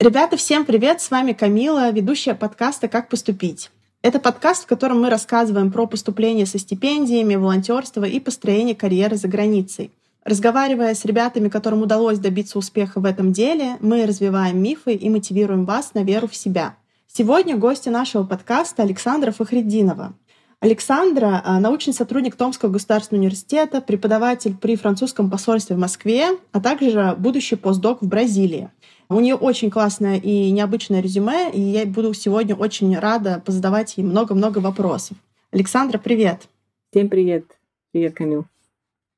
Ребята, всем привет! С вами Камила, ведущая подкаста «Как поступить». Это подкаст, в котором мы рассказываем про поступление со стипендиями, волонтерство и построение карьеры за границей. Разговаривая с ребятами, которым удалось добиться успеха в этом деле, мы развиваем мифы и мотивируем вас на веру в себя. Сегодня гости нашего подкаста Александра Фахреддинова. Александра — научный сотрудник Томского государственного университета, преподаватель при французском посольстве в Москве, а также будущий постдок в Бразилии. У нее очень классное и необычное резюме, и я буду сегодня очень рада позадавать ей много-много вопросов. Александра, привет! Всем привет! Привет, Камил!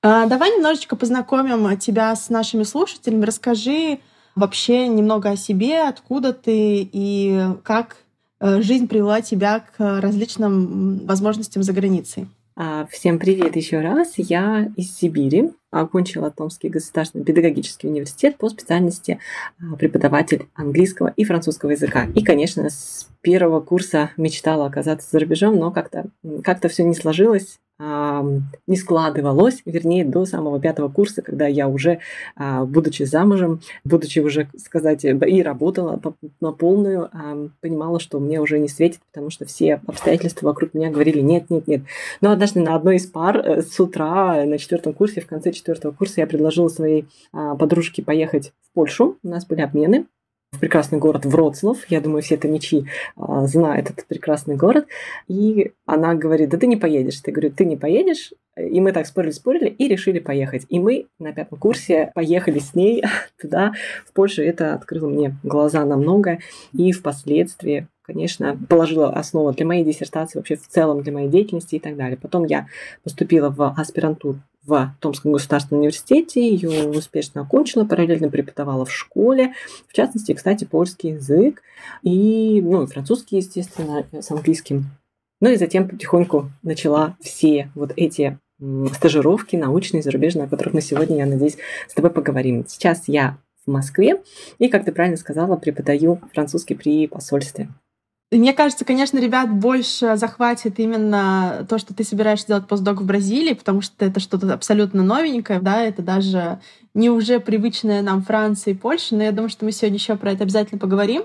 А, давай немножечко познакомим тебя с нашими слушателями. Расскажи вообще немного о себе, откуда ты и как э, жизнь привела тебя к различным возможностям за границей. А, всем привет еще раз. Я из Сибири, окончила Томский государственный педагогический университет по специальности а, преподаватель английского и французского языка. И, конечно, с первого курса мечтала оказаться за рубежом, но как-то как все не сложилось не складывалось, вернее, до самого пятого курса, когда я уже, а, будучи замужем, будучи уже, сказать, и работала на полную, понимала, что мне уже не светит, потому что все обстоятельства вокруг меня говорили нет, нет, нет. Но однажды на одной из пар э, с утра на четвертом курсе, в конце четвертого курса я предложила своей а, подружке поехать в Польшу. У нас были обмены в прекрасный город Вроцлав. Я думаю, все томичи а, знают этот прекрасный город. И она говорит, да ты не поедешь. Ты говорю, ты не поедешь. И мы так спорили-спорили и решили поехать. И мы на пятом курсе поехали с ней туда, в Польшу. Это открыло мне глаза на многое. И впоследствии конечно, положила основу для моей диссертации, вообще в целом для моей деятельности и так далее. Потом я поступила в аспирантуру в Томском государственном университете, ее успешно окончила, параллельно преподавала в школе, в частности, кстати, польский язык и, ну, французский, естественно, с английским. Ну и затем потихоньку начала все вот эти стажировки научные, зарубежные, о которых мы сегодня, я надеюсь, с тобой поговорим. Сейчас я в Москве и, как ты правильно сказала, преподаю французский при посольстве. Мне кажется, конечно, ребят больше захватит именно то, что ты собираешься делать постдок в Бразилии, потому что это что-то абсолютно новенькое, да, это даже не уже привычная нам Франция и Польша, но я думаю, что мы сегодня еще про это обязательно поговорим.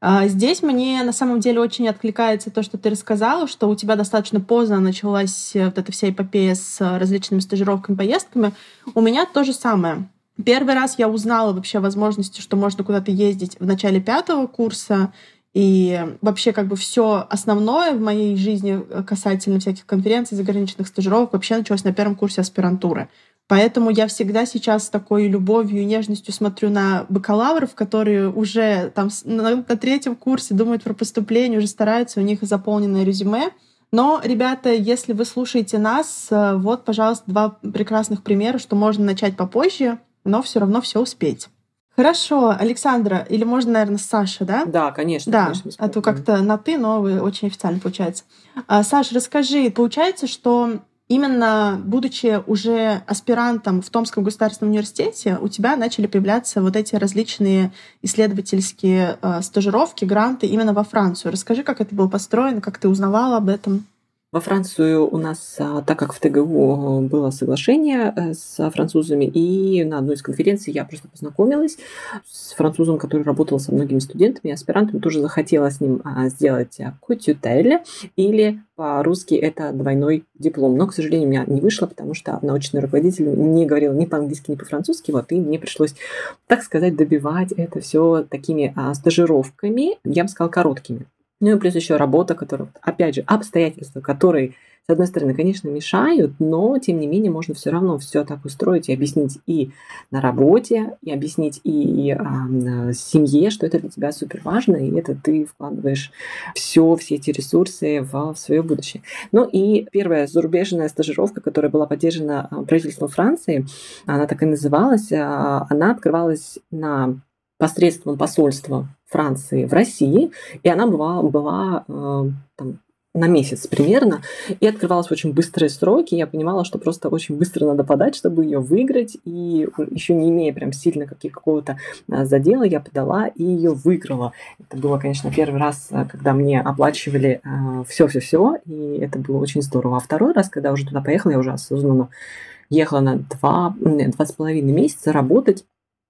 А, здесь мне на самом деле очень откликается то, что ты рассказала, что у тебя достаточно поздно началась вот эта вся эпопея с различными стажировками, поездками. У меня то же самое. Первый раз я узнала вообще возможности, что можно куда-то ездить в начале пятого курса, и вообще как бы все основное в моей жизни касательно всяких конференций, заграничных стажировок вообще началось на первом курсе аспирантуры. Поэтому я всегда сейчас с такой любовью и нежностью смотрю на бакалавров, которые уже там на, на третьем курсе думают про поступление, уже стараются, у них заполненное резюме. Но, ребята, если вы слушаете нас, э, вот, пожалуйста, два прекрасных примера, что можно начать попозже, но все равно все успеть. Хорошо, Александра, или можно, наверное, Саша, да? Да, конечно. Да, конечно, а то как-то на ты, но вы очень официально получается. А, Саша, расскажи, получается, что именно будучи уже аспирантом в Томском государственном университете, у тебя начали появляться вот эти различные исследовательские э, стажировки, гранты именно во Францию. Расскажи, как это было построено, как ты узнавала об этом. Во Францию у нас, а, так как в ТГУ было соглашение э, с французами, и на одной из конференций я просто познакомилась с французом, который работал со многими студентами, аспирантами, тоже захотела с ним а, сделать кутютель, или по-русски это двойной диплом. Но, к сожалению, у меня не вышло, потому что научный руководитель не говорил ни по-английски, ни по-французски, вот, и мне пришлось, так сказать, добивать это все такими а, стажировками, я бы сказала, короткими. Ну и плюс еще работа, которая, опять же, обстоятельства, которые, с одной стороны, конечно, мешают, но, тем не менее, можно все равно все так устроить и объяснить и на работе, и объяснить и а, семье, что это для тебя супер важно, и это ты вкладываешь все, все эти ресурсы в, в свое будущее. Ну и первая зарубежная стажировка, которая была поддержана а, правительством Франции, она так и называлась, а, она открывалась на посредством посольства Франции в России, и она была, была э, там, на месяц примерно, и открывалась в очень быстрые сроки. Я понимала, что просто очень быстро надо подать, чтобы ее выиграть, и еще не имея прям сильно каких, какого-то э, задела, я подала и ее выиграла. Это было, конечно, первый раз, э, когда мне оплачивали все-все-все, и это было очень здорово. А второй раз, когда уже туда поехала, я уже осознанно ехала на два, два с половиной месяца работать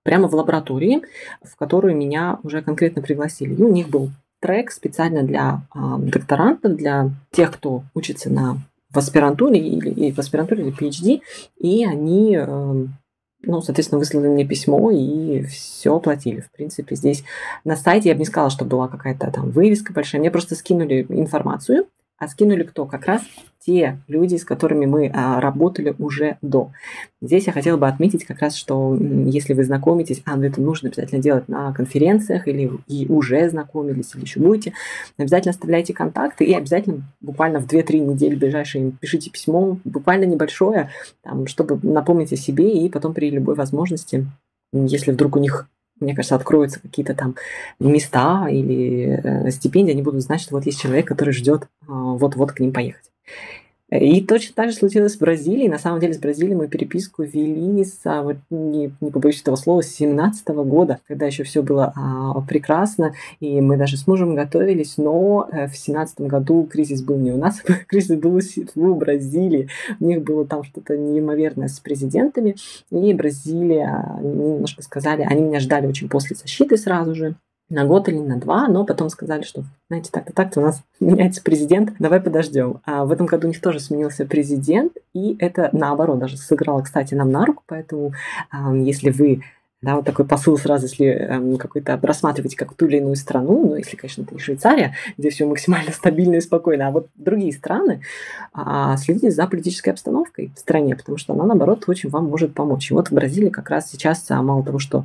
прямо в лаборатории, в которую меня уже конкретно пригласили. И у них был трек специально для э, докторантов, для тех, кто учится на в аспирантуре или, или в аспирантуре или PhD, и они э, ну, соответственно, выслали мне письмо и все оплатили. В принципе, здесь на сайте я бы не сказала, что была какая-то там вывеска большая. Мне просто скинули информацию, а скинули кто? Как раз те люди, с которыми мы а, работали уже до. Здесь я хотела бы отметить как раз, что если вы знакомитесь, а, ну это нужно обязательно делать на конференциях или и уже знакомились, или еще будете, обязательно оставляйте контакты и обязательно буквально в 2-3 недели ближайшие пишите письмо, буквально небольшое, там, чтобы напомнить о себе и потом при любой возможности если вдруг у них мне кажется, откроются какие-то там места или э, стипендии, они будут знать, что вот есть человек, который ждет э, вот-вот к ним поехать. И точно так же случилось в Бразилии. На самом деле с Бразилией мы переписку вели с, а, вот, не, не побоюсь этого слова, с 17 года, когда еще все было а, прекрасно, и мы даже с мужем готовились, но э, в 17 году кризис был не у нас, кризис был в Бразилии. У них было там что-то неимоверное с президентами, и Бразилия, немножко сказали, они меня ждали очень после защиты сразу же, на год или на два, но потом сказали, что, знаете, так-то так-то у нас меняется президент, давай подождем. А в этом году у них тоже сменился президент, и это наоборот даже сыграло, кстати, нам на руку, поэтому если вы да, вот такой посыл сразу, если эм, какой-то рассматриваете как ту или иную страну, ну, если, конечно, это не Швейцария, где все максимально стабильно и спокойно, а вот другие страны, а, следите за политической обстановкой в стране, потому что она, наоборот, очень вам может помочь. И вот в Бразилии как раз сейчас, а, мало того, что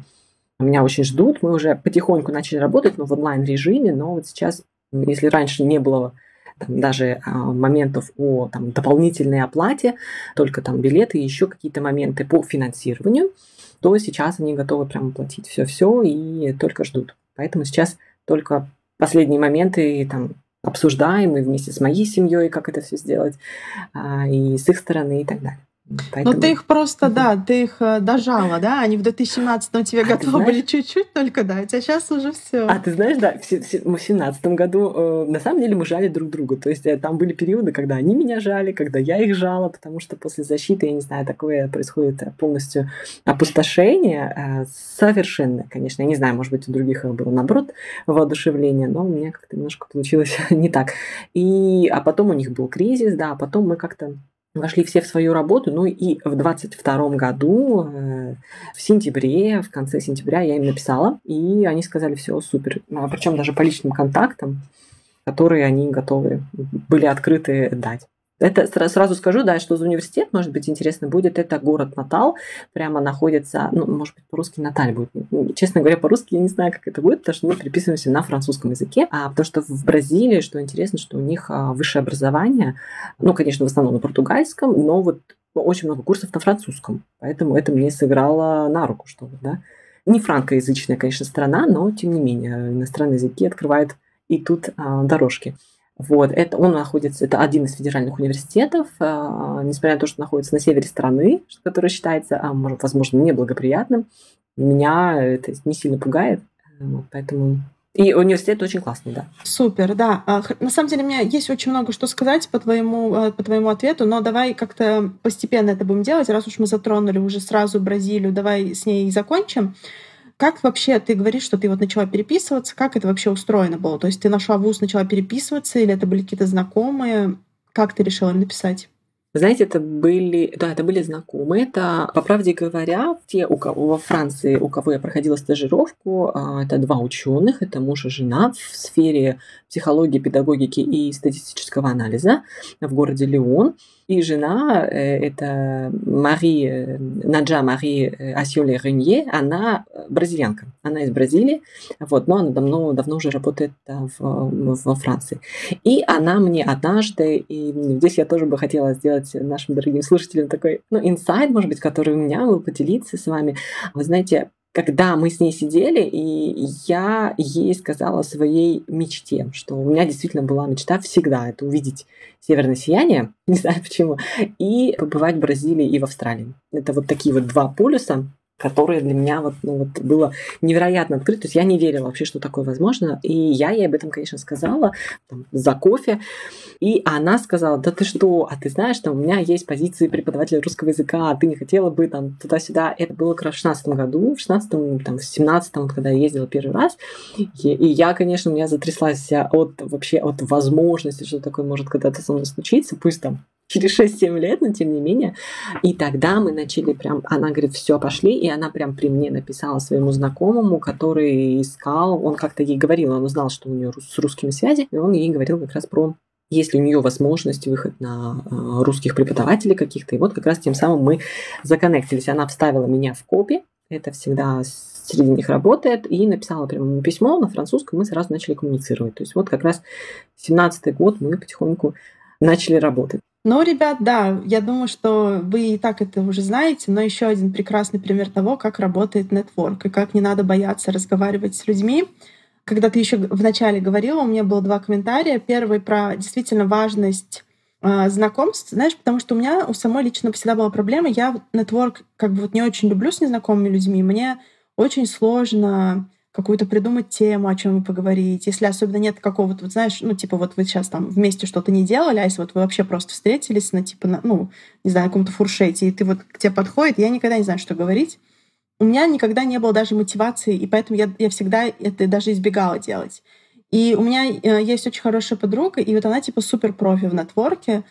меня очень ждут. Мы уже потихоньку начали работать, но в онлайн-режиме, но вот сейчас, если раньше не было там, даже а, моментов о там, дополнительной оплате, только там билеты и еще какие-то моменты по финансированию, то сейчас они готовы прямо платить все-все и только ждут. Поэтому сейчас только последние моменты там, обсуждаем и вместе с моей семьей, как это все сделать, а, и с их стороны и так далее. Поэтому... Ну, ты их просто, да, ты их э, дожала, да? Они в 2017 тебе а готовы знаешь... были чуть-чуть только дать, а сейчас уже все. А ты знаешь, да, в 2017 году э, на самом деле мы жали друг друга. То есть э, там были периоды, когда они меня жали, когда я их жала, потому что после защиты, я не знаю, такое происходит полностью опустошение. Совершенно, конечно. Я не знаю, может быть, у других было наоборот воодушевление, но у меня как-то немножко получилось не так. И, а потом у них был кризис, да, а потом мы как-то вошли все в свою работу. Ну и в 22 году, э, в сентябре, в конце сентября я им написала, и они сказали, все, супер. А, Причем даже по личным контактам, которые они готовы были открыты дать. Это сразу скажу, да, что за университет, может быть, интересно будет. Это город Натал, прямо находится, ну, может быть, по-русски Наталь будет. Честно говоря, по-русски я не знаю, как это будет, потому что мы переписываемся на французском языке. А потому что в Бразилии, что интересно, что у них а, высшее образование, ну, конечно, в основном на португальском, но вот очень много курсов на французском. Поэтому это мне сыграло на руку, что ли, да. Не франкоязычная, конечно, страна, но, тем не менее, иностранные языки открывают и тут а, дорожки. Вот, это он находится, это один из федеральных университетов, э, несмотря на то, что находится на севере страны, который считается, а, может, возможно, неблагоприятным, меня это не сильно пугает, вот, поэтому и университет очень классный, да. Супер, да. А, на самом деле у меня есть очень много что сказать по твоему, э, по твоему ответу, но давай как-то постепенно это будем делать. Раз уж мы затронули уже сразу Бразилию, давай с ней закончим. Как вообще ты говоришь, что ты вот начала переписываться? Как это вообще устроено было? То есть ты нашла вуз, начала переписываться, или это были какие-то знакомые? Как ты решила написать? знаете, это были, да, это были знакомые. Это, по правде говоря, те, у кого во Франции, у кого я проходила стажировку, а, это два ученых, это муж и жена в сфере психологии, педагогики и статистического анализа в городе Леон. И жена, э, это Мари, э, Наджа Мари э, Асьоле Ренье, она бразильянка, она из Бразилии, вот, но она давно, давно уже работает в, во Франции. И она мне однажды, и здесь я тоже бы хотела сделать нашим дорогим слушателям такой, ну, инсайт, может быть, который у меня был, поделиться с вами. Вы знаете, когда мы с ней сидели, и я ей сказала о своей мечте, что у меня действительно была мечта всегда это увидеть северное сияние, не знаю почему, и побывать в Бразилии и в Австралии. Это вот такие вот два полюса, которое для меня вот, ну, вот было невероятно открыто. То есть я не верила вообще, что такое возможно. И я ей об этом, конечно, сказала там, за кофе. И она сказала, да ты что, а ты знаешь, что у меня есть позиции преподавателя русского языка, а ты не хотела бы там туда-сюда. Это было как раз в 16 году, в 16 там, в 17 когда я ездила первый раз. И, и я, конечно, у меня затряслась от вообще от возможности, что такое может когда-то со мной случиться, пусть там через 6-7 лет, но тем не менее. И тогда мы начали прям, она говорит, все, пошли, и она прям при мне написала своему знакомому, который искал, он как-то ей говорил, он узнал, что у нее с русскими связи, и он ей говорил как раз про есть ли у нее возможность выход на э, русских преподавателей каких-то. И вот как раз тем самым мы законнектились. Она вставила меня в копи, это всегда среди них работает, и написала прямо письмо на французском, мы сразу начали коммуницировать. То есть вот как раз 17 год мы потихоньку начали работать. Ну, ребят, да, я думаю, что вы и так это уже знаете, но еще один прекрасный пример того, как работает нетворк и как не надо бояться разговаривать с людьми. Когда ты еще вначале говорила, у меня было два комментария. Первый про действительно важность э, знакомств, знаешь, потому что у меня у самой лично всегда была проблема. Я нетворк как бы вот не очень люблю с незнакомыми людьми. Мне очень сложно какую-то придумать тему, о чем поговорить. Если особенно нет какого-то, вот знаешь, ну, типа, вот вы сейчас там вместе что-то не делали, а если вот вы вообще просто встретились на, типа, на, ну, не знаю, на каком-то фуршете, и ты вот к тебе подходит, я никогда не знаю, что говорить. У меня никогда не было даже мотивации, и поэтому я, я всегда это даже избегала делать. И у меня э, есть очень хорошая подруга, и вот она типа супер профи в нетворке,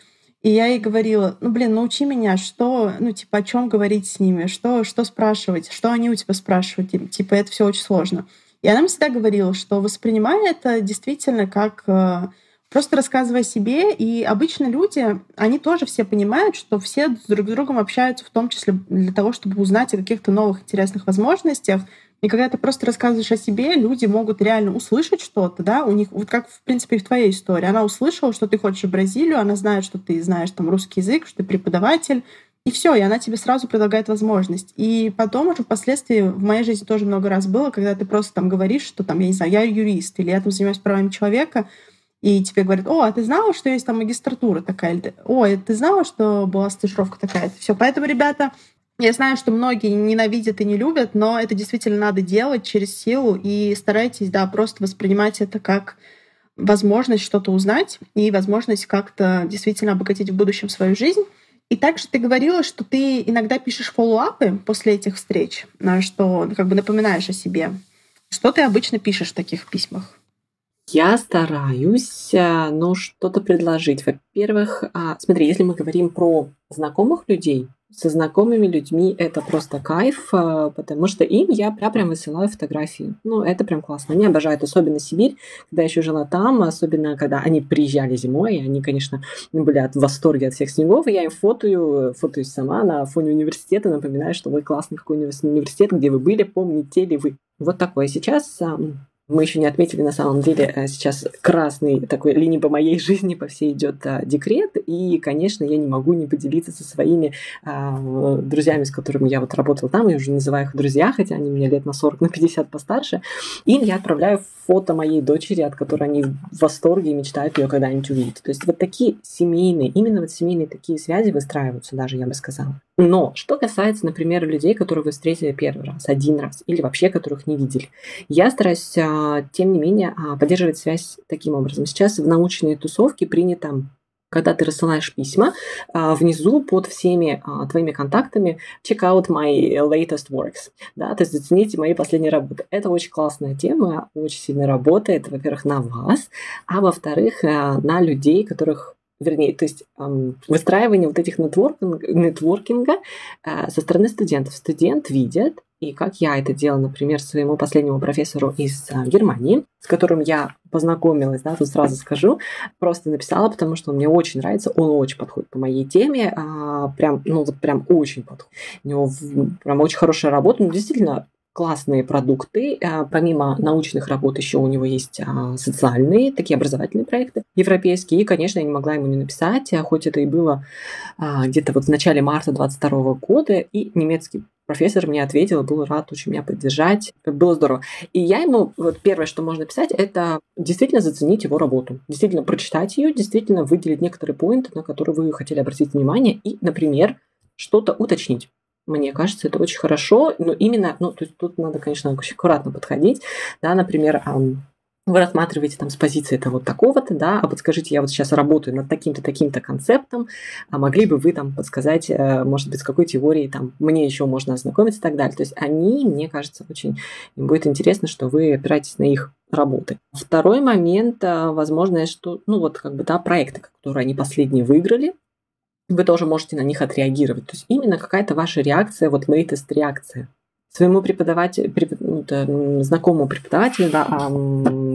и я ей говорила, ну, блин, научи меня, что, ну, типа, о чем говорить с ними, что, что спрашивать, что они у тебя спрашивают, типа, это все очень сложно. И она мне всегда говорила, что воспринимай это действительно как э, просто рассказывая о себе. И обычно люди, они тоже все понимают, что все друг с другом общаются в том числе для того, чтобы узнать о каких-то новых интересных возможностях, и когда ты просто рассказываешь о себе, люди могут реально услышать что-то, да, у них, вот как, в принципе, в твоей истории. Она услышала, что ты хочешь в Бразилию, она знает, что ты знаешь там русский язык, что ты преподаватель, и все, и она тебе сразу предлагает возможность. И потом уже впоследствии в моей жизни тоже много раз было, когда ты просто там говоришь, что там, я не знаю, я юрист, или я там занимаюсь правами человека, и тебе говорят, о, а ты знала, что есть там магистратура такая? Или, Ой, ты знала, что была стажировка такая? Все, поэтому, ребята, я знаю, что многие ненавидят и не любят, но это действительно надо делать через силу и старайтесь, да, просто воспринимать это как возможность что-то узнать и возможность как-то действительно обогатить в будущем свою жизнь. И также ты говорила, что ты иногда пишешь фоллоуапы после этих встреч, что как бы напоминаешь о себе. Что ты обычно пишешь в таких письмах? Я стараюсь, э, ну, что-то предложить. Во-первых, а, смотри, если мы говорим про знакомых людей, со знакомыми людьми это просто кайф, а, потому что им я, я прям высылаю фотографии. Ну, это прям классно. Они обожают, особенно Сибирь, когда я еще жила там, особенно когда они приезжали зимой, и они, конечно, были от восторга от всех снегов, и я им фотою, фотоюсь сама на фоне университета, напоминаю, что вы классный какой университет, где вы были, помните ли вы. Вот такое. Сейчас мы еще не отметили, на самом деле, э, сейчас красный такой линии по моей жизни по всей идет а, декрет, и, конечно, я не могу не поделиться со своими а, друзьями, с которыми я вот работала там, я уже называю их друзья, хотя они меня лет на 40, на 50 постарше, им я отправляю фото моей дочери, от которой они в восторге и мечтают ее когда-нибудь увидеть. То есть вот такие семейные, именно вот семейные такие связи выстраиваются даже, я бы сказала. Но что касается, например, людей, которые вы встретили первый раз, один раз, или вообще которых не видели, я стараюсь, а, тем не менее, а, поддерживать связь таким образом. Сейчас в научной тусовке принято когда ты рассылаешь письма, а, внизу под всеми твоими контактами check out my latest works, да, то есть зацените мои последние работы. Это очень классная тема, очень сильно работает, во-первых, на вас, а во-вторых, на людей, которых вернее, то есть выстраивание вот этих нетворкинг, нетворкинга а, со стороны студентов. Студент видит, и как я это делала, например, своему последнему профессору из а, Германии, с которым я познакомилась, да, тут сразу скажу, просто написала, потому что он мне очень нравится, он очень подходит по моей теме, а, прям, ну прям очень подходит. У него прям очень хорошая работа, ну действительно классные продукты. А, помимо научных работ еще у него есть а, социальные, такие образовательные проекты европейские. И, конечно, я не могла ему не написать, а хоть это и было где-то вот в начале марта 22 года. И немецкий профессор мне ответил, был рад очень меня поддержать. Было здорово. И я ему, вот первое, что можно написать, это действительно заценить его работу. Действительно прочитать ее, действительно выделить некоторые поинты, на которые вы хотели обратить внимание. И, например, что-то уточнить Мне кажется, это очень хорошо, но именно, ну, то есть тут надо, конечно, очень аккуратно подходить, да, например, вы рассматриваете там с позиции это вот такого-то, да, а подскажите, я вот сейчас работаю над таким-то, таким-то концептом, а могли бы вы там подсказать, э, может быть, с какой теорией там мне еще можно ознакомиться и так далее. То есть они, мне кажется, очень, им будет интересно, что вы опираетесь на их работы. Второй момент, э, возможно, что, ну вот как бы, да, проекты, которые они последние выиграли, вы тоже можете на них отреагировать. То есть именно какая-то ваша реакция, вот latest реакция своему преподавателю, препод, ну, знакомому преподавателю, да,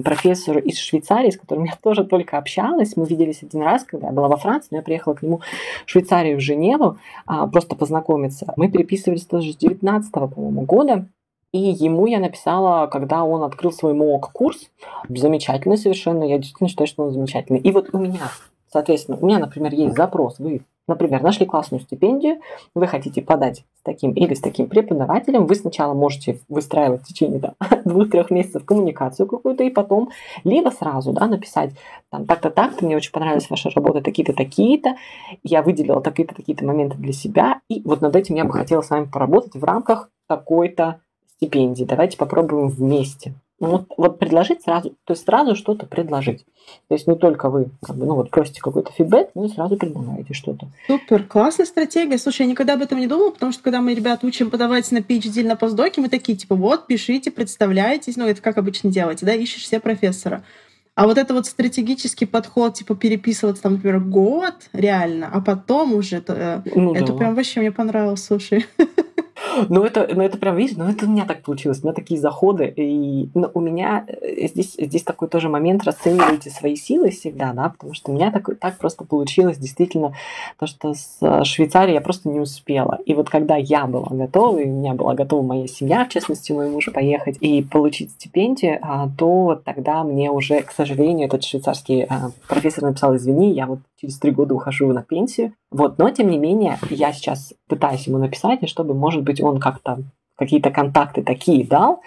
профессору из Швейцарии, с которым я тоже только общалась. Мы виделись один раз, когда я была во Франции, но я приехала к нему в Швейцарию, в Женеву, а, просто познакомиться. Мы переписывались тоже с 19 по-моему, года. И ему я написала, когда он открыл свой МООК-курс. Замечательный совершенно. Я действительно считаю, что он замечательный. И вот у меня, соответственно, у меня, например, есть запрос. Вы Например, нашли классную стипендию, вы хотите подать с таким или с таким преподавателем, вы сначала можете выстраивать в течение да, двух-трех месяцев коммуникацию какую-то, и потом либо сразу да, написать там так-то так-то, мне очень понравилась ваша работа, такие-то, такие-то, я выделила такие-то, такие-то моменты для себя, и вот над этим я бы хотела с вами поработать в рамках такой-то стипендии. Давайте попробуем вместе. Ну, вот, вот предложить сразу, то есть сразу что-то предложить. То есть не только вы как бы, ну, вот просите какой-то фидбэк, но и сразу предлагаете что-то. Супер, классная стратегия. Слушай, я никогда об этом не думала, потому что когда мы ребят учим подавать на PhD или на постдоке, мы такие, типа, вот, пишите, представляйтесь, ну, это как обычно делаете, да, ищешь все профессора. А вот это вот стратегический подход, типа переписываться там, например, год реально, а потом уже, это, э, ну, это да. прям вообще мне понравилось, слушай. Ну это, ну, это прям, видишь, ну, это у меня так получилось. У меня такие заходы. И ну, у меня э, здесь, здесь такой тоже момент, расценивайте свои силы всегда, да, потому что у меня так, так просто получилось действительно, то, что с э, Швейцарией я просто не успела. И вот когда я была готова, и у меня была готова моя семья, в частности, мой муж поехать и получить стипендию, а, то тогда мне уже, к сожалению, этот швейцарский а, профессор написал, извини, я вот через три года ухожу на пенсию. Вот, но тем не менее, я сейчас пытаюсь ему написать, чтобы, может быть, он как-то какие-то контакты такие дал,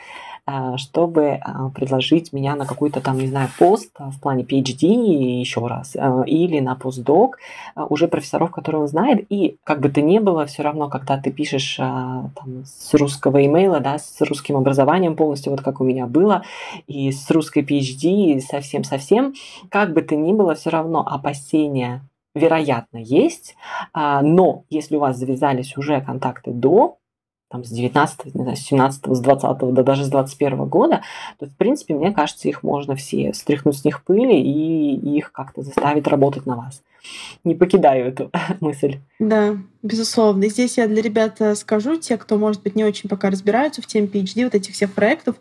чтобы а, предложить меня на какой-то там, не знаю, пост в плане PhD еще раз, а, или на постдок уже профессоров, которые он знает, и как бы то ни было, все равно, когда ты пишешь там, с русского имейла, да, с русским образованием полностью, вот как у меня было, и с русской PhD, совсем-совсем, как бы то ни было, все равно опасения вероятно, есть, но если у вас завязались уже контакты до, там, с 19, не знаю, с 17, с 20, да даже с 21 года, то, в принципе, мне кажется, их можно все стряхнуть с них пыли и их как-то заставить работать на вас. Не покидаю эту мысль. Да, безусловно. И здесь я для ребят э, скажу, те, кто, может быть, не очень пока разбираются в теме PhD, вот этих всех проектов,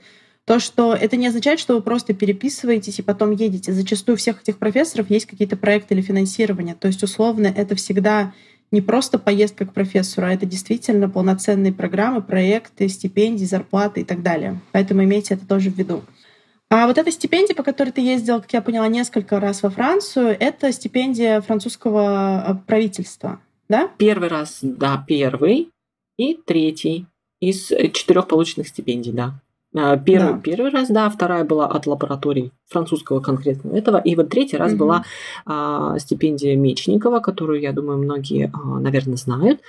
то, что это не означает, что вы просто переписываетесь и потом едете. Зачастую у всех этих профессоров есть какие-то проекты или финансирование. То есть, условно, это всегда не просто поездка к профессору, а это действительно полноценные программы, проекты, стипендии, зарплаты и так далее. Поэтому имейте это тоже в виду. А вот эта стипендия, по которой ты ездил, как я поняла, несколько раз во Францию, это стипендия французского э, правительства, да? Первый раз, да, первый и третий из четырех полученных стипендий, да. А, первый, да. первый раз, да, вторая была от лаборатории французского конкретного этого, и вот третий раз угу. была а, стипендия Мечникова, которую, я думаю, многие, а, наверное, знают.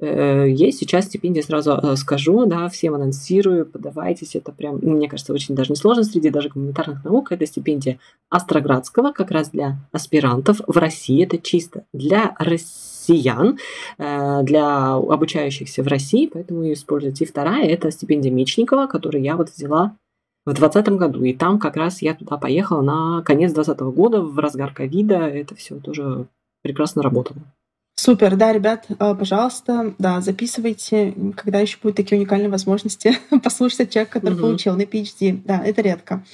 Э, есть сейчас стипендия, сразу а, скажу, да, всем анонсирую, подавайтесь, это прям, мне кажется, очень даже несложно среди даже гуманитарных наук, это стипендия Астроградского, как раз для аспирантов в России, это чисто для России россиян, э, для обучающихся в России, поэтому ее используйте. И вторая – это стипендия Мечникова, которую я вот взяла в 2020 году. И там как раз я туда поехала на конец 2020 года, в разгар ковида. Это все тоже прекрасно работало. Супер, да, ребят, э, пожалуйста, да, записывайте, когда еще будут такие уникальные возможности послушать человека, который угу. получил на PhD. Да, это редко.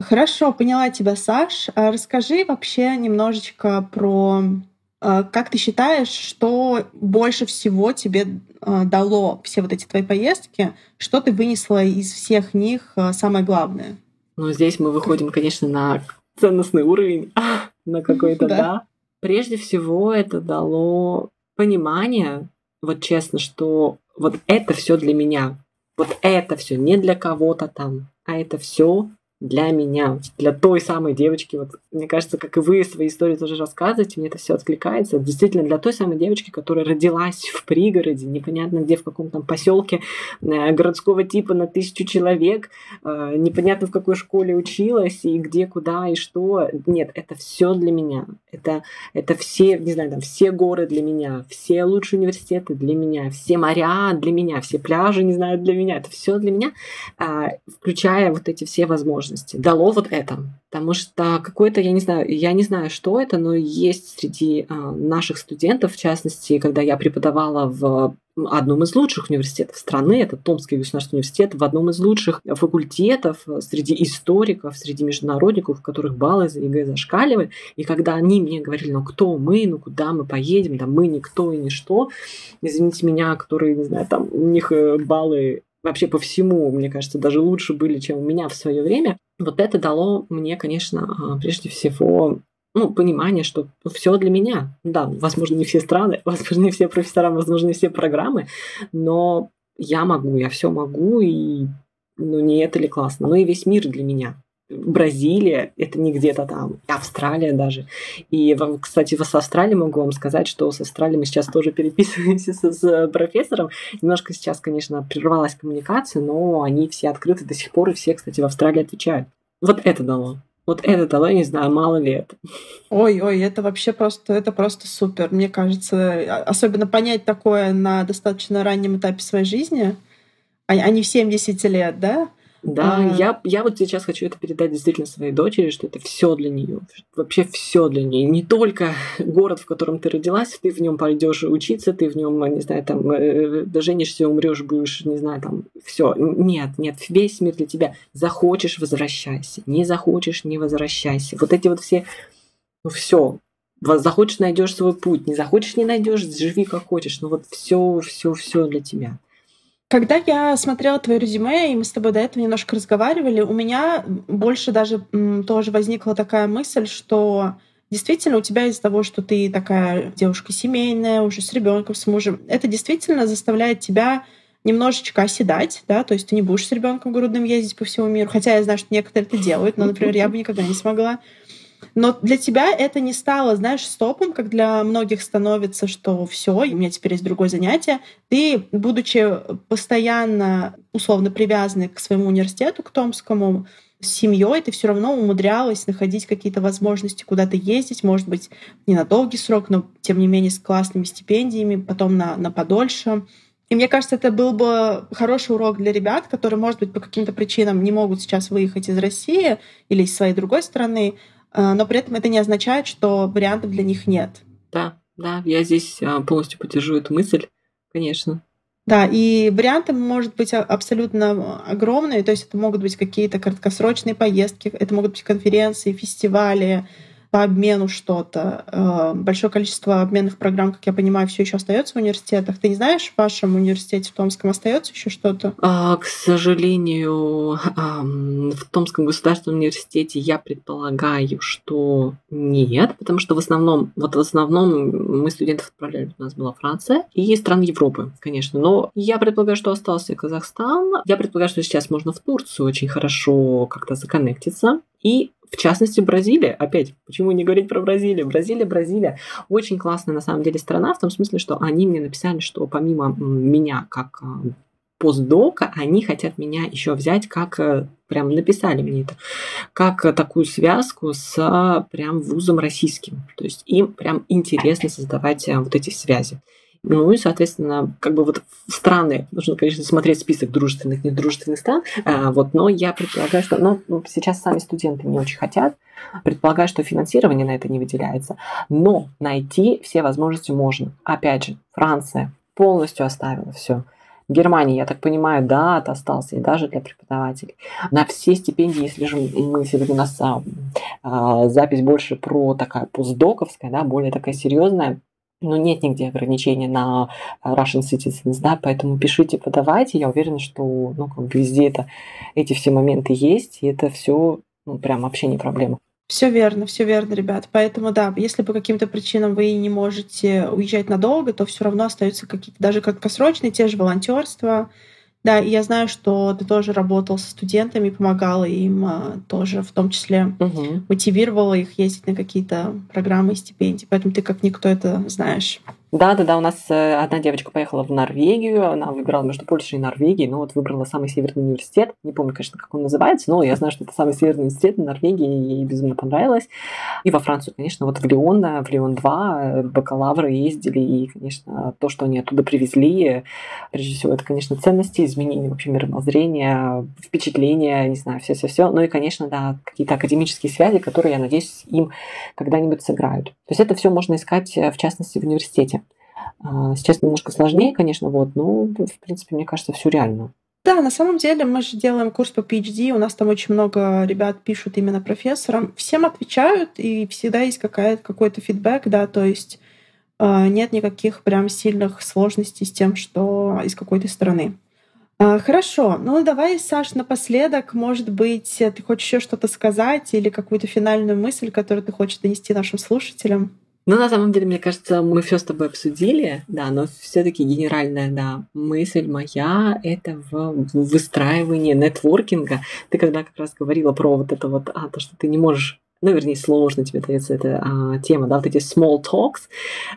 Хорошо, поняла тебя, Саш. А расскажи вообще немножечко про как ты считаешь, что больше всего тебе а, дало все вот эти твои поездки? Что ты вынесла из всех них а, самое главное? Ну, здесь мы выходим, конечно, на ценностный уровень, на какой-то, да. да. Прежде всего, это дало понимание, вот честно, что вот это все для меня, вот это все не для кого-то там, а это все для меня, для той самой девочки, вот мне кажется, как и вы свои истории тоже рассказываете, мне это все откликается. Действительно, для той самой девочки, которая родилась в пригороде, непонятно где, в каком там поселке э, городского типа на тысячу человек, э, непонятно в какой школе училась и где, куда и что. Нет, это все для меня. Это, это все, не знаю, там, все горы для меня, все лучшие университеты для меня, все моря для меня, все пляжи, не знаю, для меня. Это все для меня, а, включая вот эти все возможности. Дало вот это. Потому что какой-то, я не знаю, я не знаю, что это, но есть среди а, наших студентов, в частности, когда я преподавала в одном из лучших университетов страны, это Томский государственный университет, в одном из лучших факультетов среди историков, среди международников, у которых баллы за ЕГЭ зашкаливали. И когда они мне говорили, ну кто мы, ну куда мы поедем, да мы никто и ничто, извините меня, которые, не знаю, там у них э, баллы вообще по всему, мне кажется, даже лучше были, чем у меня в свое время. Вот это дало мне, конечно, а, прежде всего ну, понимание, что все для меня. Да, возможно, не все страны, возможно, не все профессора, возможно, не все программы, но я могу, я все могу, и ну, не это ли классно? Ну и весь мир для меня. Бразилия, это не где-то там, Австралия даже. И, кстати, с Австралией могу вам сказать, что с Австралией мы сейчас тоже переписываемся с, с профессором. Немножко сейчас, конечно, прервалась коммуникация, но они все открыты до сих пор, и все, кстати, в Австралии отвечают. Вот это дало. Вот это дало, не знаю, мало лет. Ой, ой, это вообще просто, это просто супер. Мне кажется, особенно понять такое на достаточно раннем этапе своей жизни, а, а не в 70 лет, да? Да, я, я вот сейчас хочу это передать действительно своей дочери, что это все для нее, вообще все для нее. Не только город, в котором ты родилась, ты в нем пойдешь учиться, ты в нем, не знаю, там э, женишься, умрешь, будешь, не знаю, там все. Нет, нет, весь мир для тебя. Захочешь, возвращайся. Не захочешь, не возвращайся. Вот эти вот все, ну все, захочешь, найдешь свой путь, не захочешь, не найдешь, живи как хочешь. Ну вот все, все, все для тебя. Когда я смотрела твое резюме, и мы с тобой до этого немножко разговаривали, у меня больше даже тоже возникла такая мысль, что действительно у тебя из-за того, что ты такая девушка семейная, уже с ребенком, с мужем, это действительно заставляет тебя немножечко оседать, да, то есть ты не будешь с ребенком грудным ездить по всему миру, хотя я знаю, что некоторые это делают, но, например, я бы никогда не смогла. Но для тебя это не стало, знаешь, стопом, как для многих становится, что все, у меня теперь есть другое занятие. Ты, будучи постоянно условно привязанной к своему университету, к Томскому, с семьей ты все равно умудрялась находить какие-то возможности куда-то ездить, может быть, не на долгий срок, но тем не менее с классными стипендиями, потом на, на подольше. И мне кажется, это был бы хороший урок для ребят, которые, может быть, по каким-то причинам не могут сейчас выехать из России или из своей другой страны, но при этом это не означает, что вариантов для них нет. Да, да, я здесь а, полностью поддержу эту мысль, конечно. Да, и варианты может быть абсолютно огромные, то есть это могут быть какие-то краткосрочные поездки, это могут быть конференции, фестивали, по обмену что-то. Э, большое количество обменных программ, как я понимаю, все еще остается в университетах. Ты не знаешь, в вашем университете в Томском остается еще что-то? А, к сожалению, в Томском государственном университете я предполагаю, что нет, потому что в основном, вот в основном мы студентов отправляли, у нас была Франция и страны Европы, конечно. Но я предполагаю, что остался Казахстан. Я предполагаю, что сейчас можно в Турцию очень хорошо как-то законнектиться. И в частности, Бразилия, опять, почему не говорить про Бразилию? Бразилия, Бразилия. Очень классная на самом деле страна, в том смысле, что они мне написали, что помимо меня как а, постдока, они хотят меня еще взять, как э, прям написали мне это, как такую связку с прям вузом российским. То есть им прям интересно создавать э, вот эти связи. Ну и, соответственно, как бы вот страны, нужно, конечно, смотреть список дружественных, недружественных стран, а, вот, но я предполагаю, что, ну, сейчас сами студенты не очень хотят, предполагаю, что финансирование на это не выделяется, но найти все возможности можно. Опять же, Франция полностью оставила все. Германия, я так понимаю, да, это остался, и даже для преподавателей. На все стипендии, если же мы сегодня у нас а, а, запись больше про такая постдоковская, да, более такая серьезная, но нет нигде ограничения на Russian citizens, да, поэтому пишите, подавайте, я уверена, что, ну, как бы везде это, эти все моменты есть, и это все, ну, прям вообще не проблема. Все верно, все верно, ребят. Поэтому да, если по каким-то причинам вы не можете уезжать надолго, то все равно остаются какие-то даже краткосрочные, те же волонтерства, Да, и я знаю, что ты тоже работал со студентами, помогала им а, тоже, в том числе угу. мотивировала их ездить на какие-то программы и стипендии. Поэтому ты как никто это знаешь. Да, да, да. У нас э, одна девочка поехала в Норвегию. Она выбирала между Польшей и Норвегией. Ну вот выбрала самый северный университет. Не помню, конечно, как он называется, но я знаю, что это самый северный университет в Норвегии. И ей безумно понравилось. И во Францию, конечно, вот в Лион, в Лион 2 э, бакалавры ездили. И, конечно, то, что они оттуда привезли, прежде всего, это, конечно, ценности, изменения вообще мировоззрения, впечатления, не знаю, все-все-все. Ну и, конечно, да, какие-то академические связи, которые, я надеюсь, им когда-нибудь сыграют. То есть это все можно искать, э, в частности, в университете. А, сейчас немножко сложнее, конечно, вот, но, в принципе, мне кажется, все реально. Да, на самом деле мы же делаем курс по PhD, у нас там очень много ребят пишут именно профессорам. Всем отвечают, и всегда есть какая-то, какой-то фидбэк, да, то есть э, нет никаких прям сильных сложностей с тем, что из какой-то страны. Э, хорошо, ну давай, Саш, напоследок, может быть, ты хочешь еще что-то сказать или какую-то финальную мысль, которую ты хочешь донести нашим слушателям? Ну, на самом деле, мне кажется, мы все с тобой обсудили, да, но все-таки генеральная, да, мысль моя это в выстраивании нетворкинга. Ты когда как раз говорила про вот это вот, а, то, что ты не можешь ну, вернее, сложно тебе дается эта а, тема, да, вот эти small talks.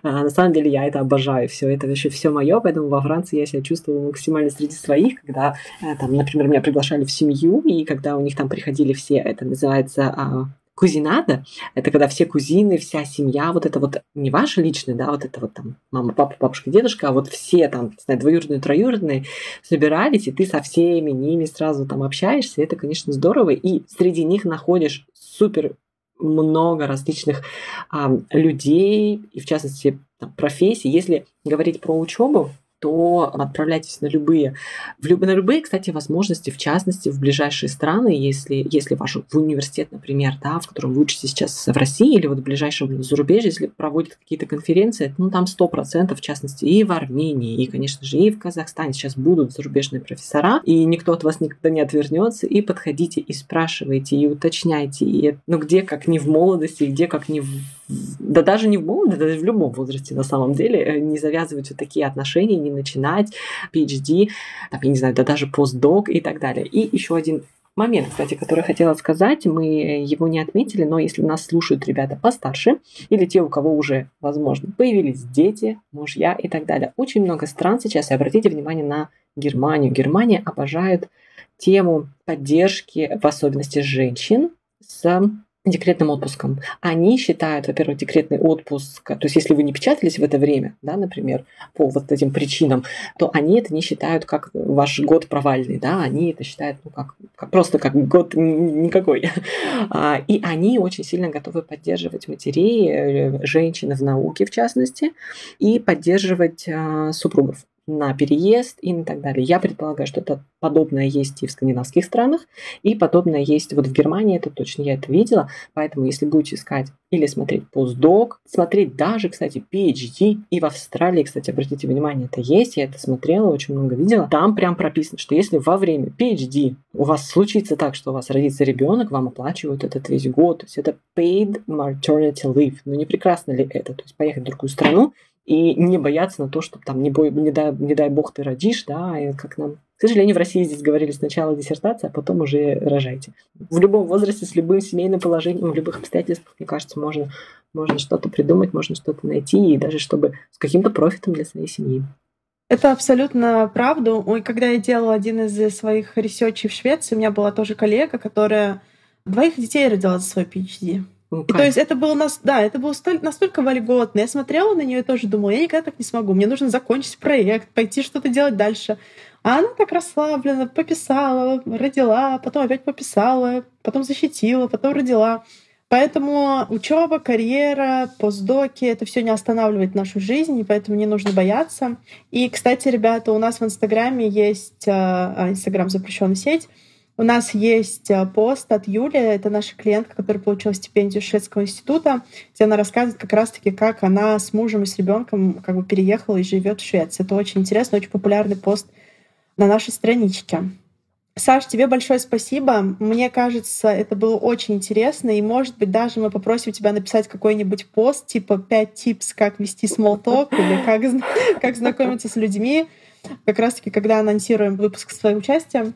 А, на самом деле я это обожаю, все это вообще все мое, поэтому во Франции я себя чувствовала максимально среди своих, когда, а, там, например, меня приглашали в семью, и когда у них там приходили все, это называется а, кузинада – это когда все кузины, вся семья, вот это вот не ваша личная, да, вот это вот там мама, папа, бабушка, дедушка, а вот все там, не знаю, двоюродные, троюродные собирались, и ты со всеми ними сразу там общаешься, это, конечно, здорово, и среди них находишь супер много различных а, людей, и в частности там, профессий. Если говорить про учебу, то отправляйтесь на любые, в люб, на любые, кстати, возможности, в частности, в ближайшие страны, если, если ваш в университет, например, да, в котором вы учитесь сейчас в России или вот в ближайшем зарубежье, если проводят какие-то конференции, ну, там 100%, в частности, и в Армении, и, конечно же, и в Казахстане сейчас будут зарубежные профессора, и никто от вас никогда не отвернется, и подходите, и спрашивайте, и уточняйте, и, ну, где как не в молодости, где как не в да даже не в молодости, даже в любом возрасте на самом деле, э, не завязывать вот такие отношения, не начинать PhD, там, я не знаю, да даже постдок и так далее. И еще один момент, кстати, который хотела сказать, мы его не отметили, но если нас слушают ребята постарше или те, у кого уже, возможно, появились дети, мужья и так далее. Очень много стран сейчас, и обратите внимание на Германию. Германия обожает тему поддержки, в особенности женщин, с декретным отпуском. Они считают, во-первых, декретный отпуск, то есть если вы не печатались в это время, да, например, по вот этим причинам, то они это не считают как ваш год провальный, да, они это считают ну, как, как просто как год никакой. А, и они очень сильно готовы поддерживать матерей, э, женщин в науке в частности, и поддерживать а, супругов на переезд и так далее. Я предполагаю, что это подобное есть и в скандинавских странах, и подобное есть вот в Германии, это точно я это видела, поэтому если будете искать или смотреть постдок, смотреть даже, кстати, PhD, и в Австралии, кстати, обратите внимание, это есть, я это смотрела, очень много видела, там прям прописано, что если во время PhD у вас случится так, что у вас родится ребенок, вам оплачивают этот весь год, то есть это paid maternity leave, ну не прекрасно ли это, то есть поехать в другую страну и не бояться на то, что там не, бой, не, дай, не дай бог ты родишь, да, и как нам к сожалению, в России здесь говорили сначала диссертация, а потом уже рожайте. В любом возрасте, с любым семейным положением, в любых обстоятельствах, мне кажется, можно, можно что-то придумать, можно что-то найти, и даже чтобы с каким-то профитом для своей семьи. Это абсолютно правда. Ой, когда я делала один из своих research ей в Швеции, у меня была тоже коллега, которая двоих детей родила за свой PhD. Ну, и, то есть это было нас, да, это было столь, настолько вольготно. Я смотрела на нее и тоже думала, я никогда так не смогу. Мне нужно закончить проект, пойти что-то делать дальше. А она так расслабленно пописала, родила, потом опять пописала, потом защитила, потом родила. Поэтому учеба, карьера, постдоки — это все не останавливает нашу жизнь, и поэтому не нужно бояться. И, кстати, ребята, у нас в Инстаграме есть а, а, Инстаграм запрещенная сеть, у нас есть э, пост от Юли, это наша клиентка, которая получила стипендию шведского института, где она рассказывает как раз-таки, как она с мужем и с ребенком как бы переехала и живет в Швеции. Это очень интересно, очень популярный пост на нашей страничке. Саш, тебе большое спасибо. Мне кажется, это было очень интересно. И, может быть, даже мы попросим тебя написать какой-нибудь пост, типа 5 типс, как вести talk или как, как знакомиться с людьми. Как раз-таки, когда анонсируем выпуск с твоим участием.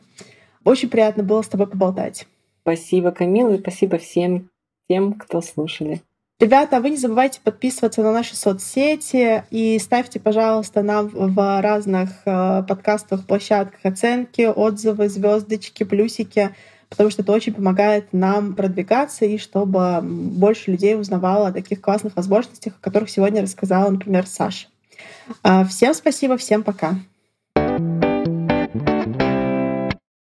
Очень приятно было с тобой поболтать. Спасибо, Камила, и спасибо всем тем, кто слушали. Ребята, вы не забывайте подписываться на наши соцсети и ставьте, пожалуйста, нам в разных э, подкастовых площадках оценки, отзывы, звездочки, плюсики, потому что это очень помогает нам продвигаться и чтобы больше людей узнавало о таких классных возможностях, о которых сегодня рассказала, например, Саша. Э, всем спасибо, всем пока.